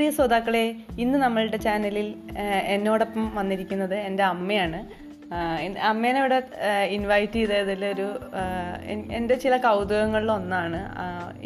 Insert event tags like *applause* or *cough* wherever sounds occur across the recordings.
പ്രിയ ശ്രോതാക്കളെ ഇന്ന് നമ്മളുടെ ചാനലിൽ എന്നോടൊപ്പം വന്നിരിക്കുന്നത് എന്റെ അമ്മയാണ്. അമ്മേനെ ഇവിടെ ഇൻവൈറ്റ് ചെയ്തതിലൊരു എന്റെ ചില കൗതുകങ്ങളിൽ ഒന്നാണ്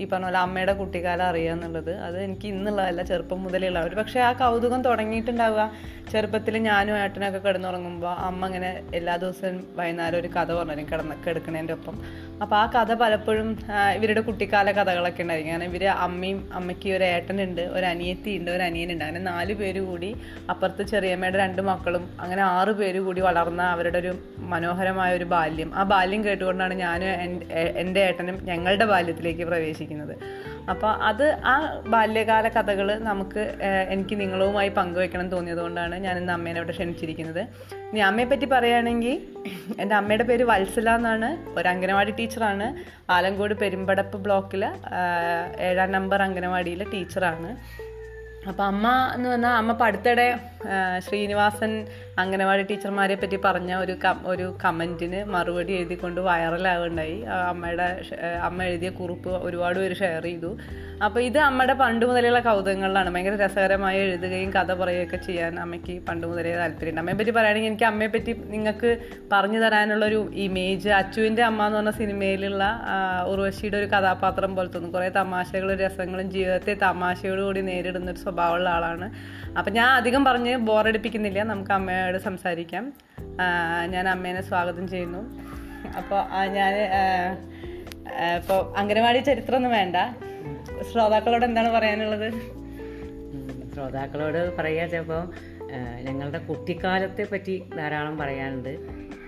ഈ പറഞ്ഞ പോലെ അമ്മയുടെ കുട്ടിക്കാലം അറിയുക എന്നുള്ളത്. അത് എനിക്ക് ഇന്നുള്ളതല്ല ചെറുപ്പം മുതലേ ഉള്ള. ഒരു പക്ഷേ ആ കൗതുകം തുടങ്ങിയിട്ടുണ്ടാവുക. ചെറുപ്പത്തിൽ ഞാനും ഏട്ടനൊക്കെ കിടന്നുറങ്ങുമ്പോൾ അമ്മ ഇങ്ങനെ എല്ലാ ദിവസവും വൈകുന്നേരം ഒരു കഥ പറഞ്ഞു കിടന്ന് കിടക്കണേന്റെ ഒപ്പം. അപ്പോൾ ആ കഥ പലപ്പോഴും ഇവരുടെ കുട്ടിക്കാല കഥകളൊക്കെ ഉണ്ടായിരിക്കും. കാരണം ഇവർ അമ്മയും അമ്മയ്ക്ക് ഒരു ഏട്ടനുണ്ട് ഒരു അനിയത്തി ഉണ്ട് ഒരു അനിയനുണ്ട്. അങ്ങനെ നാല് പേര് കൂടി അപ്പുറത്ത് ചെറിയമ്മയുടെ രണ്ട് മക്കളും അങ്ങനെ ആറ് പേര് കൂടി വളർന്ന അവരുടെ ഒരു മനോഹരമായ ഒരു ബാല്യം. ആ ബാല്യം കേട്ടുകൊണ്ടാണ് ഞാനും എന്റെ- ഏട്ടനും ഞങ്ങളുടെ ബാല്യത്തിലേക്ക് പ്രവേശിക്കുന്നത്. അപ്പോൾ അത് ആ ബാല്യകാല കഥകൾ നമുക്ക് എനിക്ക് നിങ്ങളുമായി പങ്കുവെക്കണം തോന്നിയതുകൊണ്ടാണ് ഞാൻ ഇന്ന് അമ്മേനെ ഇവിടെ ക്ഷണിച്ചിരിക്കുന്നത്. ഇനി അമ്മയെ പറ്റി പറയുകയാണെങ്കിൽ എന്റെ അമ്മയുടെ പേര് വത്സല എന്നാണ്. ഒരു അംഗനവാടി ടീച്ചറാണ്. ആലങ്കോട് പെരുമ്പടപ്പ് ബ്ലോക്കിൽ ഏഴാം നമ്പർ അംഗനവാടിയിലെ ടീച്ചറാണ്. അപ്പോൾ അമ്മ എന്ന് പറഞ്ഞാൽ അമ്മ ആ, ശ്രീനിവാസൻ അംഗനവാടി ടീച്ചർമാരെ പറ്റി പറഞ്ഞ ഒരു ഒരു കമന്റിന് മറുപടി എഴുതിക്കൊണ്ട് വൈറലാവുണ്ടായി അമ്മയുടെ അമ്മ എഴുതിയ കുറിപ്പ് ഒരുപാട് പേര് ഷെയർ ചെയ്തു. അപ്പോൾ ഇത് അമ്മയുടെ പണ്ട് മുതലുള്ള കൗതുകങ്ങളിലാണ്. ഭയങ്കര രസകരമായി എഴുതുകയും കഥ പറയുകയൊക്കെ ചെയ്യാൻ അമ്മയ്ക്ക് പണ്ട് മുതലേ താല്പര്യമുണ്ട്. അമ്മയെ പറ്റി പറയുകയാണെങ്കിൽ എനിക്ക് അമ്മയെ പറ്റി നിങ്ങൾക്ക് പറഞ്ഞു തരാനുള്ള ഒരു ഇമേജ് അച്ചുവിന്റെ അമ്മ എന്ന് പറഞ്ഞ സിനിമയിലുള്ള ഉർവശിയുടെ ഒരു കഥാപാത്രം പോലെ തോന്നും. കുറേ തമാശകളും രസങ്ങളും ജീവിതത്തെ തമാശയോടുകൂടി നേരിടുന്ന ഒരു സ്വഭാവമുള്ള ആളാണ്. അപ്പം ഞാൻ അധികം പറഞ്ഞ് ബോറടിപ്പിക്കുന്നില്ല. നമുക്ക് അമ്മയോട് സംസാരിക്കാം. ഞാൻ അമ്മേനെ സ്വാഗതം ചെയ്യുന്നു. അപ്പോൾ ഞാൻ ഇപ്പോൾ അംഗനവാടി ചരിത്രമൊന്നും വേണ്ട. ശ്രോതാക്കളോട് എന്താണ് പറയാനുള്ളത്? ശ്രോതാക്കളോട് പറയുക ചിലപ്പോൾ ഞങ്ങളുടെ കുട്ടിക്കാലത്തെ പറ്റി ധാരാളം പറയാനുണ്ട്.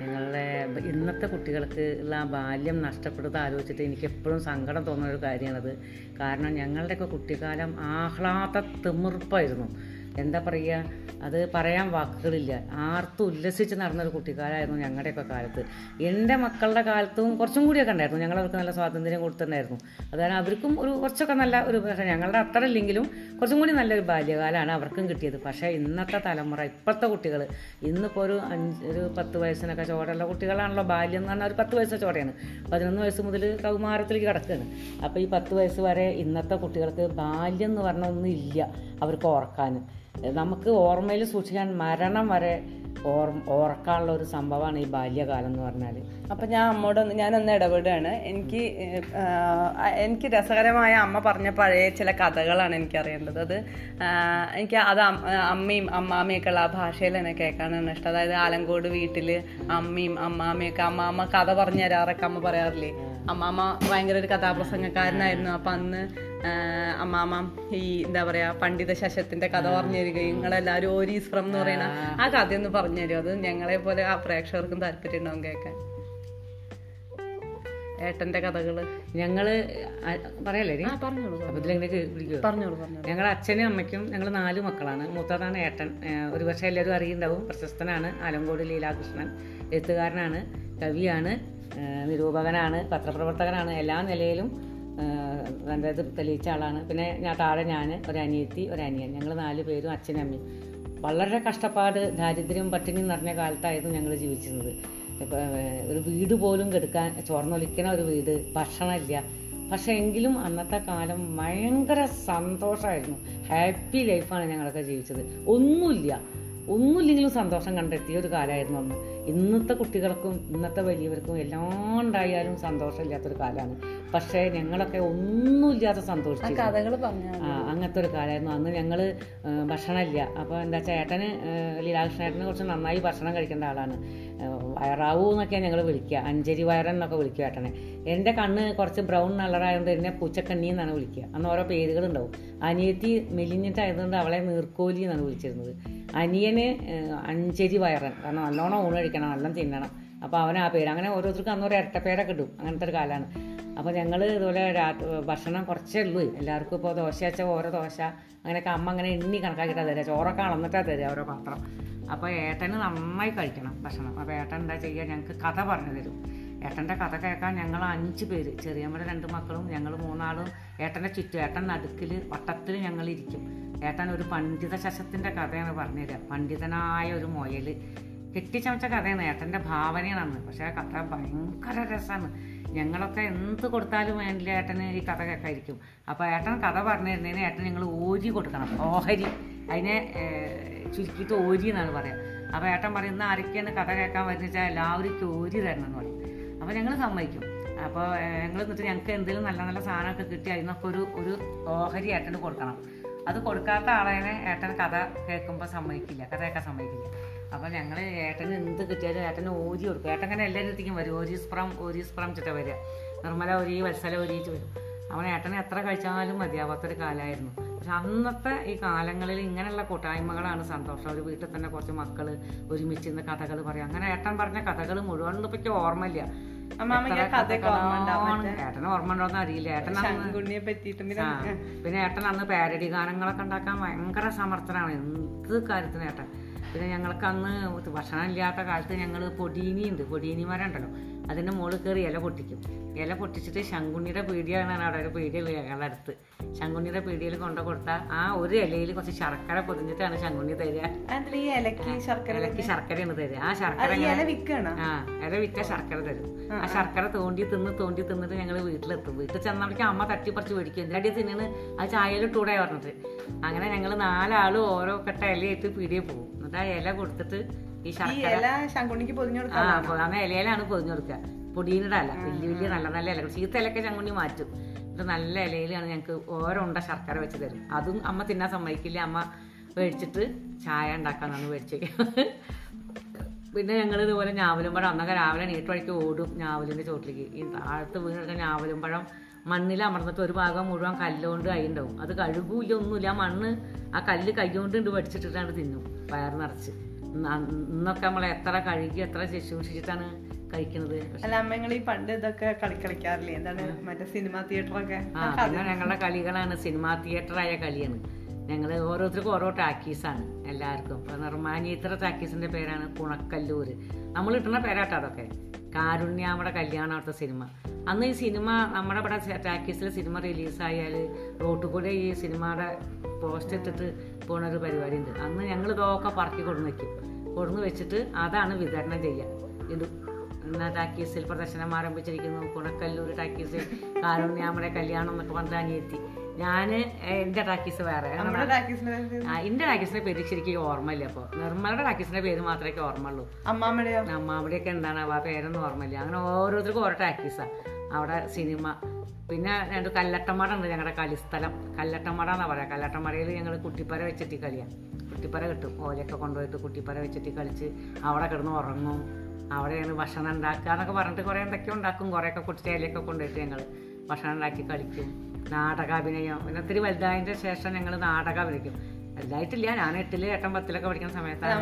ഞങ്ങളുടെ ഇന്നത്തെ കുട്ടികൾക്ക് ഉള്ള ബാല്യം നഷ്ടപ്പെടുന്നത് ആലോചിച്ചിട്ട് എനിക്ക് എപ്പോഴും സങ്കടം തോന്നുന്ന ഒരു കാര്യമാണത്. കാരണം ഞങ്ങളുടെയൊക്കെ കുട്ടിക്കാലം ആഹ്ലാദ തിമിർപ്പായിരുന്നു. എന്താ പറയുക അത് പറയാൻ വാക്കുകളില്ല. ആർത്തും ഉല്ലസിച്ച് നടന്നൊരു കുട്ടിക്കാലായിരുന്നു ഞങ്ങളുടെയൊക്കെ കാലത്ത്. എന്റെ മക്കളുടെ കാലത്തും കുറച്ചും കൂടിയൊക്കെ ഉണ്ടായിരുന്നു. ഞങ്ങളവർക്ക് നല്ല സ്വാതന്ത്ര്യം കൊടുത്തിട്ടുണ്ടായിരുന്നു. അതാണ് അവർക്കും ഒരു കുറച്ചൊക്കെ നല്ല ഒരു പക്ഷേ ഞങ്ങളുടെ അത്ര ഇല്ലെങ്കിലും കുറച്ചും കൂടി നല്ലൊരു ബാല്യകാലമാണ് അവർക്കും കിട്ടിയത്. പക്ഷേ ഇന്നത്തെ തലമുറ ഇപ്പോഴത്തെ കുട്ടികൾ ഇന്നിപ്പോൾ ഒരു അഞ്ച് ഒരു പത്ത് വയസ്സിനൊക്കെ ചോടുള്ള കുട്ടികളാണല്ലോ ബാല്യം എന്ന് പറഞ്ഞാൽ ഒരു പത്ത് വയസ്സ് ചോടയാണ്. പതിനൊന്ന് വയസ്സ് മുതൽ കൗമാരത്തിലേക്ക് കിടക്കുകയാണ് അപ്പോൾ ഈ പത്ത് വയസ്സ് വരെ ഇന്നത്തെ കുട്ടികൾക്ക് ബാല്യം എന്ന് പറഞ്ഞ ഒന്നും ഇല്ല അവർക്ക് ഓർക്കാൻ നമുക്ക് ഓർമ്മയിൽ സൂക്ഷിക്കാൻ മരണം വരെ ഓർ ഓർക്കാനുള്ള ഒരു സംഭവമാണ് ഈ ബാല്യകാലം എന്ന് പറഞ്ഞാൽ അപ്പം ഞാൻ അമ്മോട് ഞാനൊന്ന് ഇടപെടുകയാണ്. എനിക്ക് എനിക്ക് രസകരമായ അമ്മ പറഞ്ഞ പഴയ ചില കഥകളാണ് എനിക്ക് അറിയേണ്ടത്. അത് എനിക്ക് അത് അമ്മയും അമ്മാമ്മയൊക്കെ ഉള്ള ആ ഭാഷയിൽ തന്നെ കേൾക്കാനാണ് ഇഷ്ടം. അതായത് ആലങ്കോട് വീട്ടിൽ അമ്മയും അമ്മാമ്മയൊക്കെ അമ്മാമ്മ കഥ പറഞ്ഞു തരാറൊക്കെ അമ്മ പറയാറില്ലേ? അമ്മാമ്മ ഭയങ്കര ഒരു കഥാപ്രസംഗക്കാരനായിരുന്നു. അപ്പം അന്ന് ആ, അമ്മാമ്മ ഈ എന്താ പറയാ പണ്ഡിത ശശത്തിന്റെ കഥ പറഞ്ഞു തരികയും നിങ്ങളെല്ലാവരും ഓരീസ്ഫ്രം എന്ന് പറയുന്ന ആ. കഥയൊന്ന് പറഞ്ഞു തരും അത് ഞങ്ങളെ പോലെ ആ പ്രേക്ഷകർക്കും താല്പര്യം ഉണ്ടാവും കേൾക്കാൻ. ഏട്ടന്റെ കഥകൾ. ഞങ്ങൾ പറയല്ലേ പറഞ്ഞോളൂ ഞങ്ങളുടെ അച്ഛനും അമ്മയ്ക്കും ഞങ്ങൾ നാല് മക്കളാണ്. മൂത്തതാണ് ഏട്ടൻ. ഒരുപക്ഷെ ഒരു പക്ഷേ എല്ലാവരും അറിയുണ്ടാവും പ്രശസ്തനാണ്. ആലങ്കോട് ലീലാകൃഷ്ണൻ. എഴുത്തുകാരനാണ്. കവിയാണ്. നിരൂപകനാണ്. പത്രപ്രവർത്തകനാണ്. എല്ലാ നിലയിലും ഇത് തെളിയിച്ച ആളാണ്. പിന്നെ ഞാൻ താഴെ ഞാൻ ഒരു അനിയത്തി ഒരു അനിയൻ ഞങ്ങൾ നാല് പേരും അച്ഛനും അമ്മയും. വളരെ കഷ്ടപ്പാട് ദാരിദ്ര്യം പട്ടിണി നിറഞ്ഞ കാലത്തായിരുന്നു ഞങ്ങൾ ജീവിച്ചിരുന്നത്. ഒരു വീട് പോലും കെടുക്കാൻ ചോർന്നൊലിക്കണ ഒരു വീട് ഭക്ഷണമില്ല. പക്ഷെ എങ്കിലും അന്നത്തെ കാലം ഭയങ്കര സന്തോഷമായിരുന്നു ഹാപ്പി ലൈഫാണ് ഞങ്ങളൊക്കെ ജീവിച്ചത്. ഒന്നുമില്ല. ഒന്നുമില്ലെങ്കിലും സന്തോഷം കണ്ടെത്തിയ ഒരു കാലമായിരുന്നു അന്ന്. ഇന്നത്തെ കുട്ടികൾക്കും ഇന്നത്തെ വലിയവർക്കും എല്ലാം ഉണ്ടായാലും സന്തോഷമില്ലാത്തൊരു കാലമാണ്. പക്ഷേ ഞങ്ങളൊക്കെ ഒന്നുമില്ലാതെ സന്തോഷിച്ചു കഥകൾ അങ്ങനത്തെ ഒരു കാലമായിരുന്നു. അന്ന് ഞങ്ങൾ ഭക്ഷണമില്ല അപ്പോൾ എന്താ ചേട്ടന് ലീലാകൃഷ്ണേട്ടന് കുറച്ച് നന്നായി ഭക്ഷണം കഴിക്കേണ്ട ആളാണ്. വയറാവൂ എന്നൊക്കെയാണ് ഞങ്ങൾ വിളിക്കുക അഞ്ചരി വയറൻ എന്നൊക്കെ വിളിക്കുക ഏട്ടനെ. എന്റെ കണ്ണ് കുറച്ച് ബ്രൗൺ കളറായതുകൊണ്ട് എന്നെ പൂച്ചക്കണ്ണി എന്നാണ് വിളിക്കുക. അന്ന് ഓരോ പേരുകളുണ്ടാവും. അനിയത്തി മെലിഞ്ഞിട്ടായതുകൊണ്ട് അവളെ നീർക്കോലി എന്നാണ് വിളിച്ചിരുന്നത്. അനിയന് അഞ്ചരി വയറൻ. കാരണം നല്ലോണം ഊണ് കഴിക്കണം നല്ലോണം തിന്നണം. അപ്പോൾ അവൻ ആ പേര്. അങ്ങനെ ഓരോരുത്തർക്കും അന്നൊരു ഇരട്ട ഇരട്ടപ്പേരൊക്കെ ഇടും. അങ്ങനത്തെ ഒരു കാലമാണ്. അപ്പോൾ ഞങ്ങൾ ഇതുപോലെ ഭക്ഷണം കുറച്ചേ ഉള്ളൂ. എല്ലാവർക്കും ഇപ്പോൾ ദോശ വെച്ചാൽ ഓരോ ദോശ അങ്ങനെയൊക്കെ അമ്മ അങ്ങനെ എണ്ണി കണക്കാക്കിയിട്ടാണ് തരിക ചോറൊക്കെ അളന്നിട്ടാണ് തരിക ഓരോ പാത്രം. അപ്പോൾ ഏട്ടന് നന്നായി കഴിക്കണം ഭക്ഷണം. അപ്പോൾ ഏട്ടൻ എന്താ ചെയ്യുക ഞങ്ങൾക്ക് കഥ പറഞ്ഞു തരും. ഏട്ടന്റെ കഥ കേൾക്കാൻ ഞങ്ങൾ അഞ്ച് പേര് ചെറിയമ്മയുടെ രണ്ട് മക്കളും ഞങ്ങൾ മൂന്നാളും ഏട്ടന്റെ ചുറ്റും. ഏട്ടൻ നടുക്കിൽ വട്ടത്തിൽ ഞങ്ങൾ ഇരിക്കും. ഏട്ടൻ ഒരു പണ്ഡിത ശശത്തിന്റെ കഥയാണ് പറഞ്ഞുതരിക പണ്ഡിതനായ ഒരു മുയൽ കെട്ടിച്ചമച്ച കഥയാണ്. ഏട്ടന്റെ ഭാവനയാണ് പക്ഷേ ആ കഥ ഭയങ്കര രസമാണ് ഞങ്ങളൊക്കെ എന്ത് കൊടുത്താലും വേണ്ടില്ല ഏട്ടന് ഈ കഥ കേൾക്കായിരിക്കും അപ്പോൾ ഏട്ടൻ കഥ പറഞ്ഞു തരുന്നതിന് ഏട്ടൻ ഞങ്ങൾ ഓരി കൊടുക്കണം. ഓഹരി. അതിനെ ചുരുക്കിയിട്ട് ഓരി എന്നാണ് പറയാം. അപ്പോൾ ഏട്ടൻ പറയുന്ന ആരൊക്കെയാണ് കഥ കേൾക്കാൻ വരുന്നത് എല്ലാവർക്കും ഓരി തരണം എന്ന് പറയും. അപ്പോൾ ഞങ്ങൾ സമ്മതിക്കും. അപ്പോൾ ഞങ്ങൾ എന്നിട്ട് ഞങ്ങൾക്ക് എന്തെങ്കിലും നല്ല നല്ല സാധനമൊക്കെ കിട്ടി അതിനൊക്കെ ഒരു ഒരു ഓഹരി ഏട്ടന് കൊടുക്കണം. അത് കൊടുക്കാത്ത ആളേനെ ഏട്ടൻ കഥ കേൾക്കുമ്പോൾ സമ്മതിക്കില്ല. കഥ കേൾക്കാൻ സമ്മതിക്കില്ല. അപ്പോൾ ഞങ്ങൾ ഏട്ടന് എന്ത് കിട്ടിയാലും ഏട്ടന് ഓരി കൊടുക്കും. ഏട്ടൻ അങ്ങനെ വരും. എത്തിക്കും വരും ഓരീസ്പ്രം ഓരീസ്പ്രം ചിട്ട വരിക. നിർമ്മല ഒരി വത്സല ഒരിയിട്ട് വരും. അവൻ ഏട്ടനെ എത്ര കഴിച്ചാലും മതിയാവാത്തൊരു കാലമായിരുന്നു പക്ഷെ അന്നത്തെ ഈ കാലങ്ങളിൽ ഇങ്ങനെയുള്ള കൂട്ടായ്മകളാണ് സന്തോഷം. ഒരു വീട്ടിൽ തന്നെ കുറച്ച് മക്കൾ ഒരുമിച്ച് ഇന്ന് കഥകൾ പറയും. അങ്ങനെ ഏട്ടൻ പറഞ്ഞ കഥകൾ മുഴുവൻ ഇപ്പം ഓർമ്മയില്ല. ഏട്ടന് ഓർമ്മ ഉണ്ടോന്ന് അറിയില്ല. ഏട്ടൻ പിന്നെ ഏട്ടൻ അന്ന് പാരഡി ഗാനങ്ങളൊക്കെ ഉണ്ടാക്കാൻ ഭയങ്കര സമർത്ഥനാണ്. എന്ത് കാര്യത്തിന് ഏട്ടൻ? പിന്നെ ഞങ്ങൾക്ക് അന്ന് ഭക്ഷണം ഇല്ലാത്ത കാലത്ത് ഞങ്ങൾ പൊടീനി ഉണ്ട് പൊടീനി മരം ഉണ്ടല്ലോ അതിന്റെ മുകളിൽ കയറി ഇല പൊട്ടിക്കും. ഇല പൊട്ടിച്ചിട്ട് ശങ്കുണ്ണിയുടെ പീടിയാണ് അവിടെ ഒരു പീടിയുള്ളത് ഞങ്ങളുടെ അടുത്ത്. ശങ്കുണ്ണിയുടെ പീടിയിൽ കൊണ്ട കൊടുത്താൽ ആ ഒരു ഇലയിൽ കുറച്ച് ശർക്കര പൊതിഞ്ഞിട്ടാണ് ശങ്കുണ്ണി തരിക. ഇലക്ക് ശർക്കര ഇലക്ക് ശർക്കരയാണ് തരിക. ആ ശർക്കര ആ ഇല വിറ്റ ശർക്കര തരും. ആ ശർക്കര തോണ്ടി തിന്ന് തോണ്ടി തിന്നിട്ട് ഞങ്ങൾ വീട്ടിലെത്തും. വീട്ടിൽ ചെന്നപ്പോഴേക്കും അമ്മ തട്ടി തട്ടിപ്പറിച്ച് മേടിക്കും. എന്തിനടി അത് ആ ചായയിലിട്ടൂടെ പറഞ്ഞിട്ട്. അങ്ങനെ ഞങ്ങൾ നാലാളും ഓരോ കെട്ട ഇലയിട്ട് പീടിയെ പോകും. എന്നിട്ട് ആ ഇല കൊടുത്തിട്ട് ഈ ശർക്കര ഇല ശങ്കുണ്ണിക്ക് പൊതിഞ്ഞു ആ പൊ- ഇലയിലാണ് പൊതിഞ്ഞു കൊടുക്കുക. പൊടിയുടെ അല്ല വലിയ വലിയ നല്ല നല്ല ഇലകൾ ചീത്ത ഇലക്കെ ചങ്കുണ്ണി മാറ്റും. എന്നിട്ട് നല്ല ഇലയിലാണ് ഞങ്ങൾക്ക് ഓരോ ഉണ്ട ശർക്കര വെച്ച് തരും. അതും അമ്മ തിന്നാൻ സമ്മതിക്കില്ല. അമ്മ മേടിച്ചിട്ട് ചായ ഉണ്ടാക്കാന്നാണ് മേടിച്ചേക്കുന്നത് പിന്നെ ഞങ്ങൾ ഇതുപോലെ ഞാവലും പഴം അന്നൊക്കെ രാവിലെ നീട്ട് വഴിക്ക് ഓടും ഞാവലിന്റെ ചോട്ടിലേക്ക്. ഈ താഴത്ത് വീണെടുക്കുന്ന ഞാവലും പഴം മണ്ണിൽ അമർന്നിട്ട് ഒരു ഭാഗം മുഴുവൻ കല്ലുകൊണ്ട് കൈണ്ടാവും അത് കഴുകൂല്ല ഒന്നുമില്ല. മണ്ണ് ആ കല്ല് കൈകൊണ്ട് ഉണ്ട് പഠിച്ചിട്ടിട്ടാണ് തിന്നും. വയറ് നിറച്ച്. ഇന്ന് ഇന്നൊക്കെ നമ്മൾ എത്ര കഴുകി എത്ര ശുശ്രൂഷിച്ചിട്ടാണ് കഴിക്കുന്നത് അല്ല അമ്മങ്ങൾ ഈ പണ്ട് ഇതൊക്കെ കളി കളിക്കാറില്ലേ? എന്താണ് മറ്റേ സിനിമ തിയേറ്ററൊക്കെ? ആ പിന്നെ ഞങ്ങളുടെ കളികളാണ് സിനിമാ തിയേറ്ററായ കളിയാണ്. ഞങ്ങൾ ഓരോരുത്തർക്കും ഓരോ ടാക്കീസാണ് എല്ലാവർക്കും. ഇപ്പം നിർമ്മാനീത്ര ടാക്കീസിന്റെ പേരാണ് പുണക്കല്ലൂർ നമ്മൾ കിട്ടുന്ന പേരാട്ടോ അതൊക്കെ. കാരുണ്യാമയുടെ കല്യാണം അവിടുത്തെ സിനിമ. അന്ന് ഈ സിനിമ നമ്മുടെ ഇവിടെ ടാക്കീസിലെ സിനിമ റിലീസായാൽ റോട്ടിൽ കൂടെ ഈ സിനിമയുടെ പോസ്റ്റ് ഇട്ടിട്ട് പോണൊരു പരിപാടി ഉണ്ട് അന്ന് ഞങ്ങൾ ഇതൊക്കെ പറക്കി കൊടുന്ന് വെക്കും. കൊടുന്ന് വെച്ചിട്ട് അതാണ് വിതരണം ചെയ്യുക ഇടും ഇന്ന് ടാക്കീസിൽ പ്രദർശനം ആരംഭിച്ചിരിക്കുന്നു. കുണക്കല്ലൂർ ടാക്കീസിൽ കാരുണ്യാമയുടെ കല്യാണം എന്നൊക്കെ പറഞ്ഞ അനിയെത്തി. ഞാൻ എന്റെ ടാക്കീസ് വേറെ. എന്റെ ടാക്കീസിന്റെ പേര് ശരിക്കും ഓർമ്മയില്ല അപ്പോൾ നിർമ്മലയുടെ ടാക്കീസിന്റെ പേര് മാത്രമേ ഓർമ്മയുള്ളൂ. അമ്മാമ്മയുടെ നമ്മ അവിടെയൊക്കെ എന്താണ് ആ പേരൊന്നും ഓർമ്മയില്ല. അങ്ങനെ ഓരോരുത്തർക്കും ഓരോ ടാക്കീസാണ് അവിടെ സിനിമ. പിന്നെ രണ്ട് കല്ലട്ടമട ഉണ്ട് ഞങ്ങളുടെ കളിസ്ഥലം. കല്ലട്ടമട എന്നാ പറയാ. കല്ലട്ടമടയിൽ ഞങ്ങൾ കുട്ടിപ്പര വെച്ചിട്ട് കളിയാ. കുട്ടിപ്പര കിട്ടും. ഓലയൊക്കെ കൊണ്ടുപോയിട്ട് കുട്ടിപ്പര വെച്ചിട്ട് കളിച്ച് അവിടെ കിടന്ന് ഉറങ്ങും. അവിടെയാണ് ഭക്ഷണം ഉണ്ടാക്കുക എന്നൊക്കെ പറഞ്ഞിട്ട് കുറേ എന്തൊക്കെയോ ഉണ്ടാക്കും. കുറേയൊക്കെ കുട്ടിയിലൊക്കെ കൊണ്ടുപോയിട്ട് ഞങ്ങൾ ഭക്ഷണം ഉണ്ടാക്കി കളിക്കും. നാടകാഭിനയം. പിന്നെ ഒത്തിരി വലുതായതിന്റെ ശേഷം ഞങ്ങൾ നാടക അഭിനയിക്കും വലുതായിട്ടില്ല ഞാൻ എട്ടിൽ ഏട്ടൻ പത്തിലൊക്കെ പഠിക്കുന്ന സമയത്താണ്.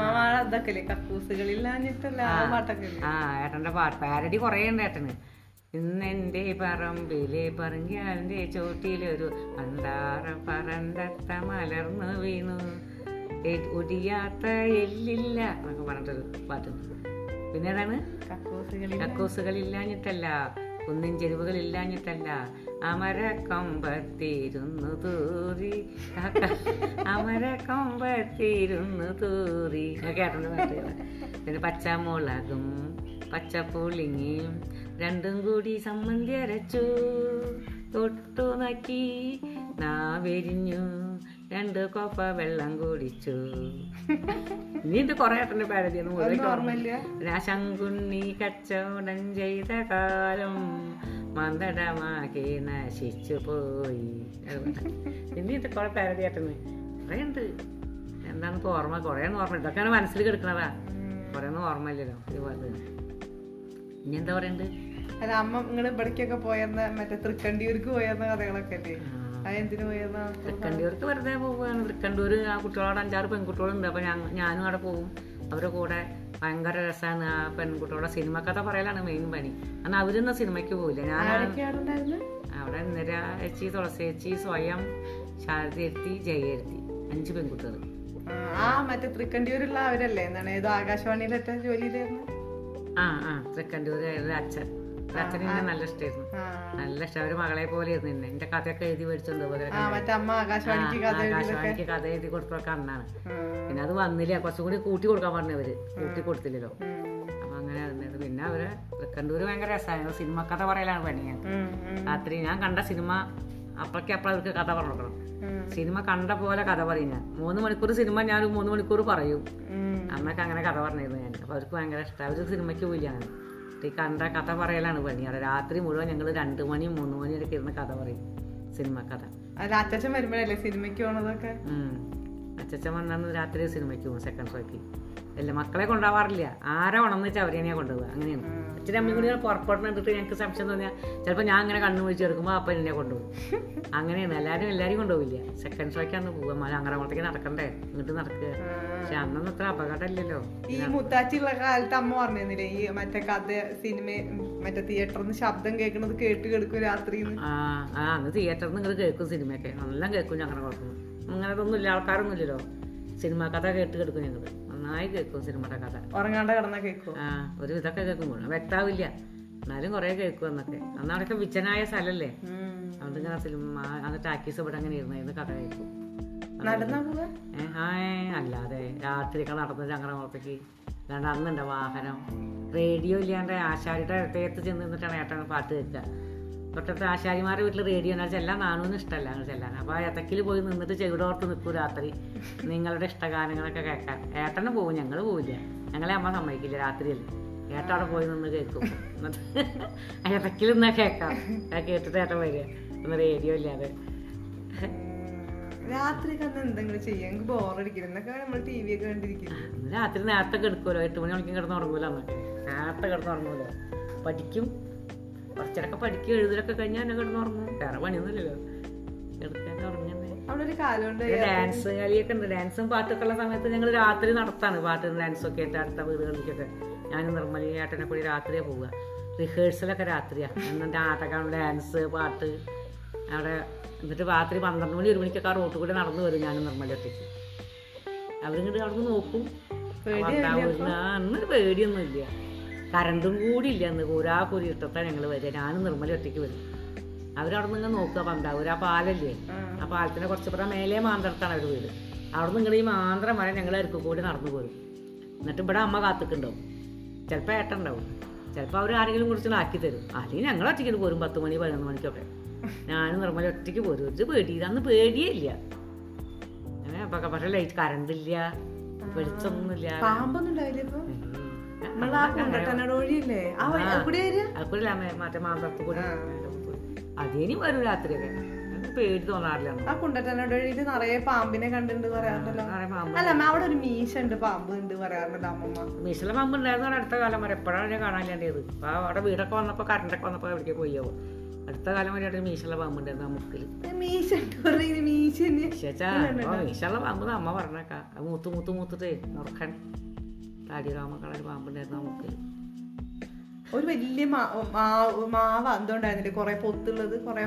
ആ ഏട്ടന്റെ ഏട്ടന്റെ പാട്ട്. പാരഡി കുറേ ഉണ്ട് ഏട്ടന്. ഇന്നെന്റെ പറമ്പിലെ പറങ്കിയാലിന്റെ ചോട്ടിലൊരു പണ്ടാറ പറണ്ടത്ത മലർന്നു വീണു. ഒടിയാത്ത എല്ലില്ല എന്നൊക്കെ പറഞ്ഞിട്ടൊരു പാട്ടുണ്ട്. പിന്നെ ഏതാണ്? കക്കൂസുകളില്ലാഞ്ഞിട്ടല്ല. കുന്നിൻ ചെരുവുകളില്ലാഞ്ഞിട്ടല്ല. അമര കൊമ്പത്തിരുന്നു തൂറി. അമര കൊമ്പത്തിരുന്നു തൂറി പിന്നെ പച്ചമുളകും പച്ചപ്പുളിങ്ങിയും രണ്ടും കൂടി സമ്മന്തി അരച്ചു. തൊട്ടു നക്കി നാവെരിഞ്ഞു. രണ്ട് കോപ്പ വെള്ളം കുടിച്ചു. നീ ഇത് കൊറേ ഏട്ടന്റെ പാരതിയാണ് കച്ചവടം ചെയ്ത കാലം മന്ദടമാക്കി നശിച്ചു പോയി. ഇനി ഇത് കുറെ ഏട്ടന് കുറേ ഉണ്ട്. എന്താണ് ഇപ്പോൾ ഓർമ്മ കുറേ ഓർമ്മ ഇതൊക്കെയാണ് മനസ്സിൽ കിടക്കണതാ. കുറേ ഒന്നും ഓർമ്മയില്ലല്ലോ ഇതുപോലെ ഇനി എന്താ പറയണ്ട്? അല്ല അമ്മ നിങ്ങൾ ഇവിടേക്കൊക്കെ പോയെന്ന മറ്റേ തൃക്കണ്ടിയൂർക്ക് പോയെന്ന കഥകളൊക്കെ അല്ലേ? തൃക്കണ്ടൂർക്ക് വെറുതെ പോവുകയാണ് തൃക്കണ്ടൂർ ആ കുട്ടികളോട് അഞ്ചാറ് പെൺകുട്ടികളുണ്ട്. അപ്പൊ ഞാനും അവിടെ പോകും അവരുടെ കൂടെ ഭയങ്കര രസമാണ് ആ പെൺകുട്ടികളുടെ സിനിമ കഥ പറയലാണ് മെയിൻ പണി. എന്നാൽ അവരൊന്നും സിനിമയ്ക്ക് പോയില്ല ഞാൻ അവിടെ ഇന്ദിര ചേച്ചി തുളസി ചേച്ചി സ്വയം ശാരദ എത്തി ജയ അഞ്ച് പെൺകുട്ടികൾ ആ, മറ്റേ തൃക്കണ്ടിയൂരുള്ള അവരല്ലേ? എന്താണ് ഏതോ ആകാശവാണിയിലൊറ്റ ജോലി ആ ആ തൃക്കണ്ടൂർ അച്ഛൻ. അച്ഛൻ എന്നെ നല്ല ഇഷ്ടമായിരുന്നു നല്ല ഇഷ്ടം. അവർ മകളെ പോലെ ആയിരുന്നു എന്നെ എന്റെ കഥയൊക്കെ എഴുതി മേടിച്ചോണ്ട് ആകാശവാണിക്ക് കഥ എഴുതി കൊടുത്തൊക്കെ അന്നാണ്. പിന്നെ അത് വന്നില്ല. കുറച്ചും കൂടി കൂട്ടി കൊടുക്കാൻ പറഞ്ഞവര് കൂട്ടി കൊടുത്തില്ലല്ലോ. അപ്പൊ അങ്ങനെ വന്നത്. പിന്നെ അവർ തൃക്കണ്ടൂര് ഭയങ്കര രസമായിരുന്നു സിനിമ കഥ പറയലാണ് പണി ഉം, രാത്രി ഞാൻ കണ്ട സിനിമ അപ്പഴേക്ക് അപ്പഴവർക്ക് കഥ പറഞ്ഞു സിനിമ കണ്ട പോലെ കഥ പറയും ഞാൻ. മൂന്ന് മണിക്കൂർ സിനിമ ഞാൻ മൂന്ന് മണിക്കൂർ പറയും. അമ്മയ്ക്ക് അങ്ങനെ കഥ പറഞ്ഞിരുന്നു ഞാൻ. അപ്പോൾ അവർക്ക് ഭയങ്കര ഇഷ്ടം. അവർ സിനിമയ്ക്ക് പോയില്ല അങ്ങനെ. ഈ കണ്ട കഥ പറയലാണ് പണി. അവിടെ രാത്രി മുഴുവൻ ഞങ്ങൾ രണ്ട് മണി മൂന്ന് മണി വരെ ഇരുന്ന് കഥ പറയും. സിനിമ കഥ. അല്ല അച്ഛൻ വരുമ്പോഴല്ലേ സിനിമയ്ക്ക് പോണതൊക്കെ? അച്ഛൻ വന്നു രാത്രി സിനിമയ്ക്ക് പോകും സെക്കൻഡ് ഷോയ്ക്ക് അല്ല മക്കളെ കൊണ്ടുപോകാറില്ല ആരെ ഉണന്ന് വെച്ചാൽ അവരെ തന്നെയാണ് കൊണ്ടുപോകുക അങ്ങനെയാണ്. അച്ഛനും അമ്മയും കൂടി പുറപ്പെടുന്ന കണ്ടിട്ട് ഞങ്ങൾക്ക് സംശയം തോന്നിയാൽ ചിലപ്പോൾ ഞാൻ അങ്ങനെ കണ്ണു വിളിച്ച് എടുക്കുമ്പോൾ അപ്പം എന്നെ കൊണ്ടുപോകും. *laughs* അങ്ങനെയാണ്. എല്ലാവരും എല്ലാവരും കൊണ്ടുപോകില്ല സെക്കൻഡ് ഷോയ്ക്കാന്ന് അങ്ങനെ അങ്ങോട്ടേക്ക് നടക്കണ്ടേ? ഇങ്ങോട്ട് നടക്കുക. പക്ഷെ അന്നൊന്നും അത്ര അപകടമില്ലല്ലോ. ഈ മുത്താച്ചിയുള്ള കാലത്ത് അമ്മ പറഞ്ഞിരുന്നില്ലേ? ഈ മറ്റേ കഥ സിനിമ മറ്റേ തിയേറ്ററിൽ നിന്ന് ശബ്ദം കേൾക്കുന്നത് കേട്ട് കേൾക്കും രാത്രി ആ ആ അന്ന് തിയേറ്ററിൽ നിന്ന് ഇങ്ങനെ കേൾക്കും സിനിമയൊക്കെ നല്ല കേൾക്കും ഞങ്ങളുടെ കുഴപ്പം അങ്ങനെ ഇതൊന്നും ഇല്ല ആൾക്കാരൊന്നും ഇല്ലല്ലോ സിനിമ കഥ കേട്ട് കേൾക്കും ഞങ്ങൾ നന്നായി കേൾക്കും സിനിമയുടെ കഥ. ഉറങ്ങാണ്ട് കിടന്ന കേൾക്കും ആ ഒരു ഇതൊക്കെ കേൾക്കും. മുഴുവൻ വ്യക്താവില്ല. എന്നാലും കുറേ കേൾക്കും എന്നൊക്കെ അന്ന് അവിടെയൊക്കെ സ്ഥലല്ലേ? അതുകൊണ്ട് ഇങ്ങനെ സിനിമ അന്ന് ടാക്കീസ് ഇവിടെ അങ്ങനെ ഇരുന്ന് കഥ കേൾക്കും. അല്ലാതെ രാത്രിയൊക്കെ നടന്നു ചങ്ങരമുളത്തേക്ക് അല്ലാണ്ട് അന്നുണ്ട് വാഹനം. റേഡിയോ ഇല്ലാണ്ട് ആശാരിയുടെ അടുത്തേത്ത് ചെന്ന് നിന്നിട്ടാണ് ഏട്ടൻ പാട്ട് കേൾക്കുക. തൊട്ടടുത്ത് ആശാരിമാരുടെ വീട്ടിൽ റേഡിയോ എന്നാൽ ചെല്ലാൻ നാണൂന്ന് ഇഷ്ടമല്ല അങ്ങനെ ചെല്ലാൻ. അപ്പോൾ ഏത്തക്കിൽ പോയി നിന്നിട്ട് ചെവിടോർത്ത് നിൽക്കും രാത്രി. നിങ്ങളുടെ ഇഷ്ടഗാനങ്ങളൊക്കെ കേൾക്കാൻ. ഏട്ടന് പോകും ഞങ്ങൾ പോവില്ല. ഞങ്ങളെ അമ്മ സമ്മതിക്കില്ല രാത്രിയിൽ ഏട്ടൻ അവിടെ പോയി നിന്ന് കേൾക്കും. എന്നിട്ട് ഏത്തക്കിൽ നിന്നാ കേൾക്കാം. കേട്ടിട്ട് ഏട്ടൻ വരിക. ഒന്ന് റേഡിയോ ഇല്ലാതെ. രാത്രി കന്ന് എന്തെങ്കിലും ചെയ്യാം. എനിക്ക് ബോറടിക്കില്ല. എന്നൊക്കെ നമ്മൾ ടി വി ഒക്കെ കണ്ടിരിക്കില്ല? രാത്രി നേരത്തെ കിടക്കുമല്ലോ എട്ട് മണി മണിക്കും കിടന്ന് ഉറങ്ങൂല നേരത്തെ കിടന്ന് ഉറങ്ങൂലോ. പഠിക്കും. കുറച്ചേരൊക്കെ പഠിക്കുക എഴുതലൊക്കെ കഴിഞ്ഞാൽ എന്നെ കിടന്ന് ഉറങ്ങും. വേറെ പണിയൊന്നുമില്ലല്ലോ. ഡാൻസ് കളിയൊക്കെ ഉണ്ട്. ഡാൻസും പാട്ടൊക്കെ ഉള്ള സമയത്ത് ഞങ്ങൾ രാത്രി നടത്താണ്. പാട്ടും ഡാൻസും ഒക്കെ ആയിട്ട് അടുത്ത വീടുകളിലേക്കൊക്കെ ഞാൻ നിർമ്മലി ഏട്ടനെ കൂടി രാത്രിയാണ് പോവുക. റിഹേഴ്സലൊക്കെ രാത്രിയാണ് എന്നിട്ട് ആട്ടക്കാണ് ഡാൻസ് പാട്ട്. അവിടെ എന്നിട്ട് രാത്രി പന്ത്രണ്ട് മണി ഒരു മണിക്കൊക്കെ ആ റോട്ടിൽ കൂടെ നടന്നു വരും ഞാനും നിർമ്മലി ഒറ്റയ്ക്ക്. അവരിങ്ങോട്ട് അവിടെ നിന്ന് നോക്കും അന്ന് പേടിയൊന്നുമില്ല. കറണ്ടും കൂടി ഇല്ല എന്ന് കൂരാ കൂരി ഇട്ടത്താണ് ഞങ്ങൾ വരിക. ഞാനും നിർമ്മല ഒറ്റയ്ക്ക് വരും. അവരവിടെ നിന്ന് നോക്കുക പണ്ടാവൂർ ആ പാലല്ലേ? ആ. പാലത്തിനെ കുറച്ച് പറഞ്ഞാൽ മേലെ മാന്തടത്താണ് അവർ വീട്. അവിടെ നിന്ന് ഇങ്ങനെ ഈ മാന്ത്രം വരെ ഞങ്ങൾ അരിക്കും കൂടി നടന്നു പോരും. എന്നിട്ട് ഇവിടെ അമ്മ കാത്തിക്കുണ്ടാവും ചിലപ്പോൾ ഏട്ടുണ്ടാവും ചിലപ്പോൾ അവർ ആരെങ്കിലും കുറിച്ച് ആക്കി തരും. അല്ലെങ്കിൽ ഞങ്ങൾ ഒറ്റയ്ക്ക് പോരും. പത്ത് മണി പതിനൊന്ന് മണിക്കൊക്കെ. ഞാനും നിർമ്മല ഒറ്റയ്ക്ക് പോരും. ഒരു പേടി അന്ന് പേടിയേ ഇല്ല അങ്ങനെ പക്ഷേ ലൈറ്റ് കറണ്ട് ഇല്ല വെളിച്ചൊന്നുമില്ല. പാമ്പൊന്നും മറ്റേ കൂടി അതേനി വരും രാത്രിയൊക്കെ. പേടി തോന്നാറില്ല ആ കുണ്ടട്ടനോട് വഴിയിൽ നിറയെ പാമ്പിനെ കണ്ടിട്ടുണ്ട് പറയാറുണ്ടല്ലോ. അല്ല അവിടെ ഒരു മീശ ഉണ്ട് പാമ്പ് ഉണ്ട് പറയാറുണ്ടല്ലോ അമ്മമ്മ. മീശല പാമ്പ് ഉണ്ടായിരുന്നു അടുത്ത കാലം വരെ. എപ്പോഴാണ് ഞാൻ കാണാനില്ലാണ്ടത് അപ്പൊ അവിടെ വീടൊക്കെ വന്നപ്പോ കറണ്ടൊക്കെ വന്നപ്പോ എവിടേക്ക് പോയോ അടുത്ത കാലം വരെ അവിടെ മീശല പാമ്പ് ഉണ്ടായിരുന്നു ആ മുക്കിൽ മീശ മീശല പാമ്പ് അമ്മ പറഞ്ഞേക്കാം. മൂത്ത് മൂത്ത് മൂത്തിട്ടേ മുറുക്കൻ. താടിരാമക്കളൊരു പാമ്പുണ്ടായിരുന്നു നമുക്ക്. ഒരു വലിയ മാവ് എന്തുണ്ടായിരുന്നില്ലേ കൊറേ പൊത്തുള്ളത് കൊറേ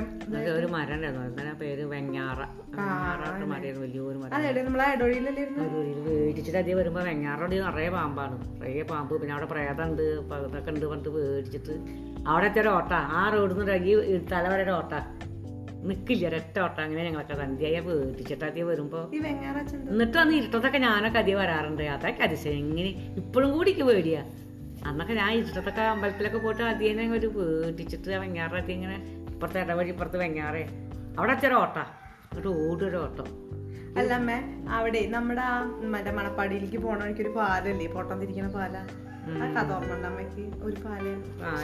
ഒരു മരം ഉണ്ടായിരുന്നു എന്താ പേര് വെങ്ങാറ. വെങ്ങാറ മരമായിരുന്നു വലിയൊരു മരം. അതെ ഇത് മേടിച്ചിട്ട് വരുമ്പോൾ വെങ്ങാറോട് നിറയെ പാമ്പാണ്. നിറയെ പാമ്പ്. പിന്നെ അവിടെ പ്രേതമുണ്ട് പകുതൊക്കെ ഉണ്ട് പറഞ്ഞിട്ട് വേടിച്ചിട്ട്. അവിടെ എത്തിയ ഒരു ഓട്ട. ആ റോഡിൽ നിന്ന് ഇറങ്ങി തല വരെ ഒരു ഓട്ട. നിൽക്കില്ല ഒരൊറ്റ ഓട്ട അങ്ങനെ ഞങ്ങളൊക്കെ സന്ധ്യയെ പേടിച്ചിട്ട് അധികം വരുമ്പോ എന്നിട്ട് അന്ന് ഇരുട്ടത്തൊക്കെ ഞാനൊക്കെ അധികം വരാറുണ്ട്. അതൊക്കെ അതിശയം. എങ്ങനെ? ഇപ്പോഴും കൂടി എനിക്ക് പേടിയാ. അന്നൊക്കെ ഞാൻ ഇരുട്ടത്തൊക്കെ അമ്പലത്തിലൊക്കെ പോയിട്ട് അധികം ഞാൻ ഒരു പേടിച്ചിട്ട് വെങ്ങാറ ഇങ്ങനെ ഇപ്പുറത്തെ ഇടവഴി ഇപ്പുറത്ത് വെങ്ങാറേ. അവിടെ ഒരു ഓട്ട. എന്നിട്ട് ഓടൊരു ഓട്ടം. അല്ല അമ്മ അവിടെ നമ്മുടെ ആ മറ്റേ മണപ്പാടിയിലേക്ക് പോണ വഴിക്ക് ഒരു പാലല്ലേ? പൊട്ടം തിരിക്കണ പാല. ആ കഥ ഓർമ്മ ഉണ്ട് അമ്മയ്ക്ക്? ഒരു പാൽ.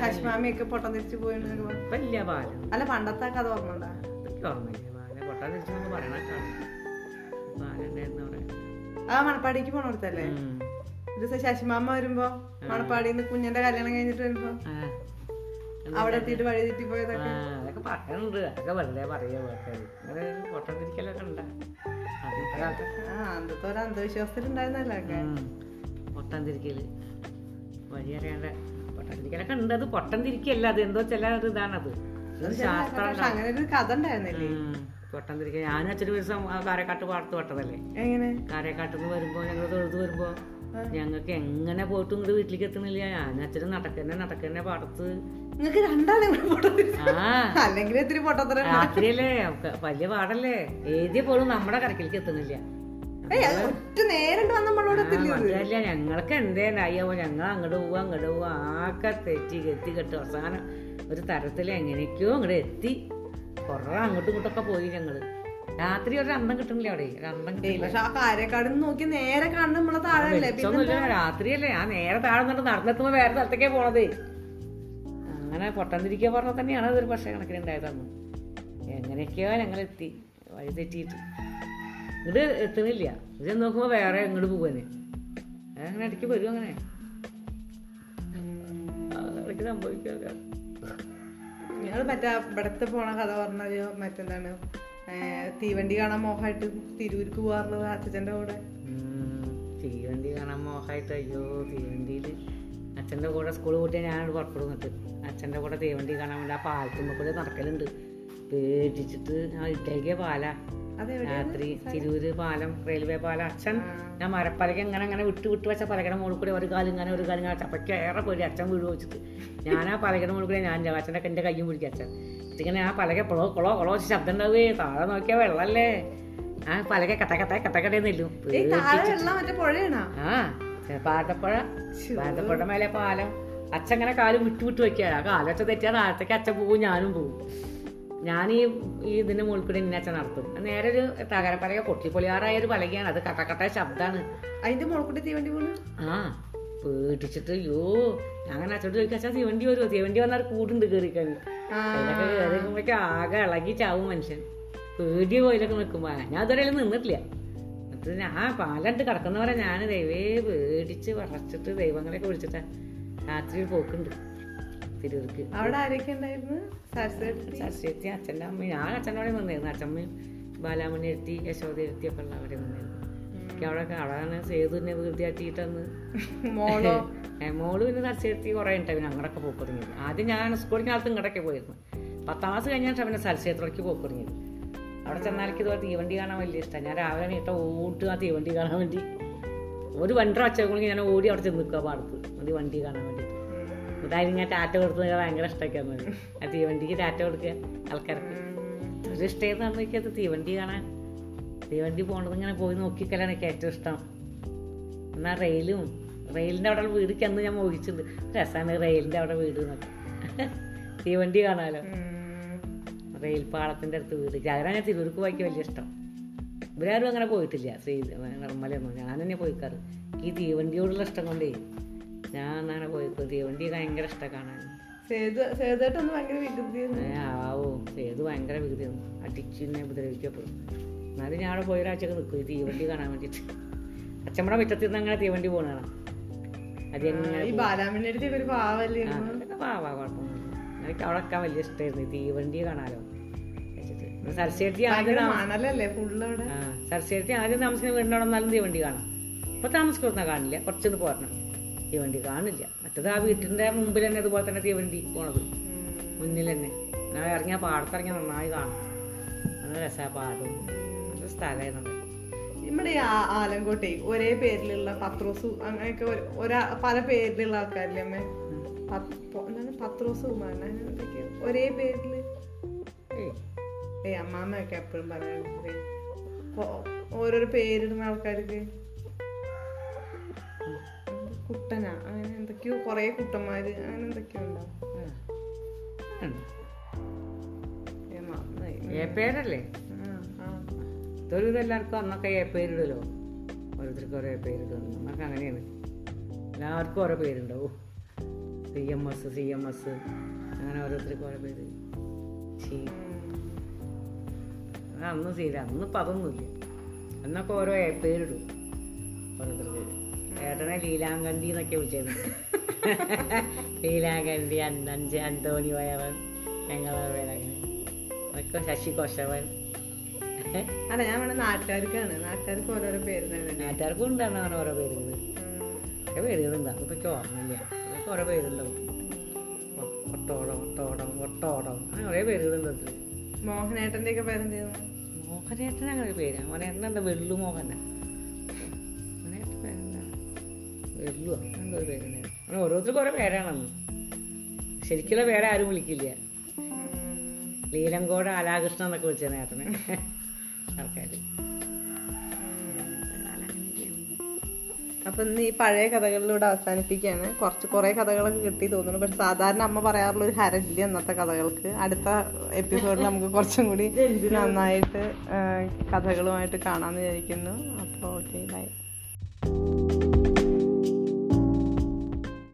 ശശിമാമിയൊക്കെ പൊട്ടം തിരിച്ചു പോയെന്ന് ഇപ്പം ഇല്ല പാലം. അല്ല പണ്ടത്തെ ആ കഥ ഓർമ്മ ഉണ്ടാ മണപ്പാടിക്ക് പോണോടത്തല്ലേ ദിവസം ശശിമാമ വരുമ്പോ മണപ്പാടിന്ന് കുഞ്ഞന്റെ കല്യാണം കഴിഞ്ഞിട്ട് വരുമ്പോ. അവിടെ എത്തിയിട്ട് വഴി തെറ്റി പോയതൊക്കെ ആ, അതൊക്കെ പറയുന്നുണ്ട് അതൊക്കെ വെറുതെ ആൾക്കാർ അങ്ങനെ പൊട്ടാൻ തിരിക്കലൊക്കെ ഉണ്ട്. അന്നത്തെ ഒരു അന്ധവിശ്വാസത്തിൽ ഉണ്ടായിരുന്നല്ലോ ഒക്കെ പൊട്ടം തിരിക്കൽ വഴി അറിയാണ്ട് പൊട്ടം തിരിക്കലൊക്കെ ഉണ്ട്. അത് പൊട്ടം തിരിക്കല്ല അത് എന്തോ ചില ഒരു ഇതാണത്. അങ്ങനെ ഒരു കഥ ഉണ്ടായിരുന്നില്ലേ? ഉം. പൊട്ടം തിരിക്കൽ ഞാൻ അച്ഛനും ഒരു കാരക്കാട്ട് പാടത്ത് പെട്ടതല്ലേ? എങ്ങനെ? കാരക്കാട്ടിൽ നിന്ന് വരുമ്പോ ഞങ്ങൾ തൊഴുത് വരുമ്പോ ഞങ്ങൾക്ക് എങ്ങനെ പോയിട്ട് ഇങ്ങോട്ട് വീട്ടിലേക്ക് എത്തുന്നില്ല ഞാൻ അച്ഛന് നടക്കന്നെ നടക്കന്നെ പാടത്ത്. നിങ്ങക്ക് രണ്ടാളെ അല്ലെങ്കിൽ ഇത്തിരി പൊട്ടത്തര. രാത്രിയല്ലേ? വലിയ പാടല്ലേ? ഏതിയ പോലും നമ്മുടെ കരക്കിലേക്ക് എത്തുന്നില്ല അതല്ല ഞങ്ങൾക്ക് എന്തേനായോ ഞങ്ങൾ അങ്ങോട്ട് പോവാ അങ്ങോട്ട് പോവാ. ആകെ തെറ്റി കെത്തി കെട്ടി. അവസാനം ഒരു തരത്തിൽ എങ്ങനെയൊക്കെയോ അങ്ങോട്ട് എത്തി. കുറേ അങ്ങോട്ടും ഇങ്ങോട്ടൊക്കെ പോയി ഞങ്ങൾ. രാത്രി ഒരു അന്തം കിട്ടണില്ല അവിടെ. ഒരു അന്തം കിട്ടില്ല പക്ഷെ ആ കാര്യക്കാട് നോക്കി നേരെ കാണുന്ന നമ്മളെ താഴെ രാത്രിയല്ലേ. ആ നേരെ താഴെ നിന്നിട്ട് നടന്നെത്തുമ്പോ വേറെ സ്ഥലത്തേക്കേ പോണത്. അങ്ങനെ പൊട്ടന്നിരിക്കുക പറഞ്ഞ തന്നെയാണ് അതൊരു പക്ഷേ കണക്കിന് ഉണ്ടായതന്ന് എങ്ങനെയൊക്കെയോ ഞങ്ങൾ എത്തി വഴി തെറ്റിയിട്ട്. ഇത് എത്തുന്നില്ല. ഇത് നോക്കുമ്പോ വേറെ എങ്ങോട്ട് പോവാന്. അങ്ങനെ ഇടയ്ക്ക് വരും അങ്ങനെ. ഇടയ്ക്ക് സംഭവിക്കുക ഞങ്ങൾ മറ്റേ ഇവിടത്തെ പോണ കഥ പറഞ്ഞത് മറ്റെന്താണ്? തീവണ്ടി കാണാൻ മോഹമായിട്ട് തിരൂർക്ക് പോകാറുള്ളത് അച്ഛന്റെ കൂടെ. തീവണ്ടി കാണാൻ മോഹമായിട്ട് അയ്യോ തീവണ്ടിയിൽ അച്ഛന്റെ കൂടെ സ്കൂൾ കൂട്ടിയാൽ ഞാൻ പുറപ്പെടും എന്നിട്ട്. അച്ഛന്റെ കൂടെ തീവണ്ടി കാണാൻ വേണ്ടി ആ പാലത്തുമ്പോൾ കൂടെ നടക്കലുണ്ട്. പേടിച്ചിട്ട് ആ ഇട്ടേക്കിയ പാല. രാത്രി തിരൂര് പാലം റെയിൽവേ പാലം. അച്ഛൻ ഞാൻ മരപ്പലക ഇങ്ങനെ അങ്ങനെ വിട്ട് വിട്ട് വെച്ച പലകയുടെ മുകളിൽ കൂടി ഒരു കാലം ഇങ്ങനെ ഒരു കാലം ഇങ്ങനെ ചപ്പയ്ക്ക് ഏറെ പോയി അച്ഛൻ വീട് വെച്ചിട്ട്. ഞാൻ ആ പലകയുടെ മുകളിൽ കൂടി ഞാൻ. അച്ഛന്റെ എന്റെ കയ്യും പിടിക്കും അച്ഛൻ. ഇങ്ങനെ ആ പലക എപ്പോഴോ കുളോ കുളോ ശബ്ദം ഉണ്ടാവേ താഴെ നോക്കിയാൽ വെള്ളമല്ലേ ആ പലക കട്ട കട്ട നില്ലും മറ്റേ പുഴയാണോ? ആ പാട്ടപ്പുഴ പാട്ടപ്പുഴ മേലെ പാലം. അച്ഛൻ ഇങ്ങനെ കാൽ വിട്ടു വിട്ടു വെക്കുക. ആ കാലൊച്ച തെറ്റിയാൽ താഴത്തേക്ക് അച്ഛൻ പോകും ഞാനും പോകും ഞാൻ ഈ ഇതിന്റെ മുകളിൽ കൂടി ഇന്നെ അച്ഛൻ നടത്തും. നേരെ ഒരു തകരപ്പലക പൊട്ടിപ്പൊളിയാറായ ഒരു പലകയാണ്. അത് കട്ടക്കട്ട ശബ്ദമാണ് അതിന്റെ മുളക്കൂട്ടി തീവണ്ടി പോണു ആ പേടിച്ചിട്ട് അയ്യോ. ഞാൻ അങ്ങനെ അച്ഛനോട് ചോദിക്കാം അച്ഛാ തീവണ്ടി വരുമോ തീവണ്ടി വന്നാൽ കൂടുണ്ട് കയറിക്കാൻ ആ. അതിലൊക്കെ ആകെ ഇളകി ചാവും മനുഷ്യൻ. പേടി പോയിലൊക്കെ നിൽക്കുമ്പോ. ഞാൻ അതുവരെ നിന്നിട്ടില്ല. എന്നിട്ട് ഞാൻ പാലണ്ട് കിടക്കുന്നവരെ ഞാൻ ദൈവേ പേടിച്ച് വളച്ചിട്ട് ദൈവങ്ങളെയൊക്കെ വിളിച്ചിട്ടാ രാത്രി പോക്കുണ്ട്. തിരൂർക്ക്. അവിടെ ആരൊക്കെ ഉണ്ടായിരുന്നു? സരസ്വതി? അച്ഛന്റെ അമ്മ ഞാൻ അച്ഛന്റെ അവിടെ നിന്നായിരുന്നു അച്ഛമ്മയും ബാലാമണി എത്തി യശോദ എത്തി ഒക്കെ ഉള്ള അവിടെ നിന്നായിരുന്നു എനിക്ക് അവിടെ സേതു സേതുവിനെ വീർത്തിയാട്ടിയിട്ടന്ന് മോളോ? മോൾ പിന്നെ സരസ്വതി കുറേ ഉണ്ടായി പിന്നെ അങ്ങടൊക്കെ പോക്ക് തുടങ്ങിയത്. ആദ്യം ഞാൻ സ്കൂളിൽ കാലത്ത് ഇങ്ങടൊക്കെ പോയിരുന്നു. പത്താം ക്ലാസ് കഴിഞ്ഞാൽ പിന്നെ സരസ്വതിയിലേക്ക് പോക്ക് തുടങ്ങിയത്. അവിടെ ചെന്നാലേക്ക് ഇതുപോലെ തീവണ്ടി കാണാൻ വലിയ ഇഷ്ടമാണ് ഞാൻ രാവിലെ ഇട്ട ഓട്ട് ആ തീവണ്ടി കാണാൻ വേണ്ടി. ഒരു വണ്ടർ വച്ചേക്കുമ്പോൾ ഞാൻ ഓടി അവിടെ ചെന്ന് നിൽക്കുക പാടത്ത്. ഒരു വണ്ടി കാണാൻ വേണ്ടിയിട്ട് എന്നിട്ടായിരുന്നു ഞാൻ ടാറ്റ കൊടുത്തത് ഭയങ്കര ഇഷ്ടമൊക്കെയായിരുന്നു ആ തീവണ്ടിക്ക് ടാറ്റ കൊടുക്കുക ആൾക്കാർക്ക്. ഒരു ഇഷ്ടമായിരുന്നു പറഞ്ഞാൽ തീവണ്ടി കാണാൻ. തീവണ്ടി പോണത് ഇങ്ങനെ പോയി നോക്കിക്കലാണ് എനിക്ക് ഏറ്റവും ഇഷ്ടം. എന്നാൽ റെയിലും റെയിലിന്റെ അവിടെ വീട് അന്ന് ഞാൻ മോഹിച്ചിട്ടുണ്ട്. രസമാണ് റെയിലിന്റെ അവിടെ വീട് എന്നൊക്കെ. തീവണ്ടി കാണാലോ? റെയിൽ പാളത്തിന്റെ അടുത്ത് വീട്. ജാഗ്രത ഞാൻ തിരൂർക്ക് പോയിക്ക് വലിയ ഇഷ്ടം. ഇവരാരും അങ്ങനെ പോയിട്ടില്ല. ശ്രീ നിർമ്മലയൊന്നും ഞാൻ തന്നെ പോയിക്കാറ്. ഈ തീവണ്ടിയോടുള്ള ഇഷ്ടം കൊണ്ടേ ഞാൻ അങ്ങനെ പോയിക്കും. തീവണ്ടി ഭയങ്കര ഇഷ്ടം കാണാൻ. സേതു സേതുട്ടൊന്ന് ഭയങ്കര വികൃതി ആവോ. സേതു ഭയങ്കര വികൃതിയാണ് അടിച്ചിന്നെ ഉപദ്രവിക്കപ്പെടും. എന്നാലും ഞാൻ അവിടെ പോയ ഒരാഴ്ചയൊക്കെ നിൽക്കും ഈ തീവണ്ടി കാണാൻ വേണ്ടിയിട്ട് അച്ഛമ്മടെ മുറ്റത്തിൽ നിന്ന് അങ്ങനെ തീവണ്ടി പോകണം അത് എങ്ങനെ ഈ ബാലാമണിയുടെ അടുത്ത് ഒരു പാവല്ലേ ആ, അതൊക്കെ പാവാ കുഴപ്പമൊന്നുമില്ല. എനിക്ക് അവിടെ ഒക്കെ വലിയ ഇഷ്ടമായിരുന്നു തീവണ്ടി കാണാലോ സരസ്വതി ആദ്യം സരസ്വതി ആദ്യം താമസിക്കുന്ന വീടിനോടൊന്നാലും തീവണ്ടി കാണാം. ഇപ്പൊ താമസിക്കുന്ന കാണില്ല. കുറച്ചൊന്ന് പോരണം. തീവണ്ടി കാണില്ല. മറ്റത് ആ വീട്ടിന്റെ മുമ്പിൽ തന്നെ അതുപോലെ തന്നെ തീവണ്ടി പോണത്. മുന്നിൽ തന്നെ. ഞാൻ ഇറങ്ങിയ പാടത്തിറങ്ങിയ നന്നായി കാണും. നല്ല രസ പാടും. സ്ഥലമായിരുന്നു നമ്മുടെ ഈ ആ- ആലങ്കോട്ടെ ഒരേ പേരിലുള്ള പത്രോസ് അങ്ങനെയൊക്കെ ഒരു- പല പേരിലുള്ള ആൾക്കാരില്ലേ അമ്മ? എന്താണ്? പത്രോസ് കുമാരൻ ഒരേ പേരിൽ ഏയ് അമ്മാമ്മയൊക്കെ എപ്പോഴും പറയാറുണ്ട് ഓരോരോ പേരിടുന്ന ആൾക്കാർക്ക്. കുട്ടനാ അങ്ങനെ എന്തൊക്കെയോ കൊറേ കുട്ടന്മാര് അങ്ങനെ എന്തൊക്കെയോ ഉണ്ടാവും പേരല്ലേ. ഇതൊരു എല്ലാവർക്കും അന്നൊക്കെ ഏ പേരിടുമല്ലോ ഓരോരുത്തർക്കും ഓരോ പേരിടും നമുക്ക് അങ്ങനെയാണ്. എല്ലാവർക്കും ഓരോ പേരുണ്ടാവും C M S C M S. അങ്ങനെ ഓരോരുത്തർക്കും ഓരോ പേര്. ചീ ചെയ്ത അന്ന് ശരി അന്നിപ്പോൾ അതൊന്നുമില്ല. അന്നൊക്കെ ഓരോ ഏ പേരിടും ഓരോരുത്തർക്ക് ഏട്ടനെ ലീലാങ്കണ്ടി എന്നൊക്കെ വിളിച്ചിരുന്നു *laughs* ലീലാങ്കണ്ടി അന്നഞ്ച് അന്തോണി വയവൻ ഞങ്ങളെ പേരങ്ങനെ അതൊക്കെ ശശി കൊശവൻ. അല്ല ഞാൻ വേണേ നാട്ടുകാർക്കാണ്. നാട്ടുകാർക്ക് ഓരോരോ പേര് നാട്ടുകാർക്കും ഉണ്ടാണ് അങ്ങനെ ഓരോ പേരുകൾ ഒക്കെ പേരുകളുണ്ട്. അതൊക്കെ എനിക്ക് ഓർമ്മയില്ല? അതൊക്കെ ഓരോ പേരുണ്ടാവും. ഒട്ടോടം ഒട്ടോടം ഒട്ടോടം. അങ്ങനെ കുറേ പേരുകളുണ്ട് അതിൽ മോഹനേട്ടന്റെ ഒക്കെ പേരെന്തായിരുന്നു മോഹനേട്ടൻ അങ്ങനെ ഒരു പേര്. മോഹനേട്ടൻ എന്താ? വെള്ളു മോഹന. മോഹനേട്ടൻ പേരെന്താ? വെള്ളു എന്തോ ഒരു പേരുണ്ടായിരുന്നു അങ്ങനെ ഓരോരുത്തർക്കും ഓരോ പേരാണെന്ന്. ശരിക്കുള്ള പേരെ ആരും വിളിക്കില്ല ലീലങ്കോട് ആലാകൃഷ്ണൻ എന്നൊക്കെ വിളിച്ചത് നേട്ടനെ ആൾക്കാർ അപ്പൊ ഇന്ന് ഈ പഴയ കഥകളിലൂടെ അവസാനിപ്പിക്കുകയാണ്. കുറച്ച് കുറെ കഥകളൊക്കെ കിട്ടി തോന്നുന്നു. പക്ഷെ സാധാരണ അമ്മ പറയാറുള്ള ഒരു ഹരജില്ല ഇന്നത്തെ കഥകൾക്ക്. അടുത്ത എപ്പിസോഡിൽ നമുക്ക് കുറച്ചും കൂടി നന്നായിട്ട് കഥകളുമായിട്ട് കാണാമെന്ന് വിചാരിക്കുന്നു. അപ്പോൾ ഓക്കെ ബൈ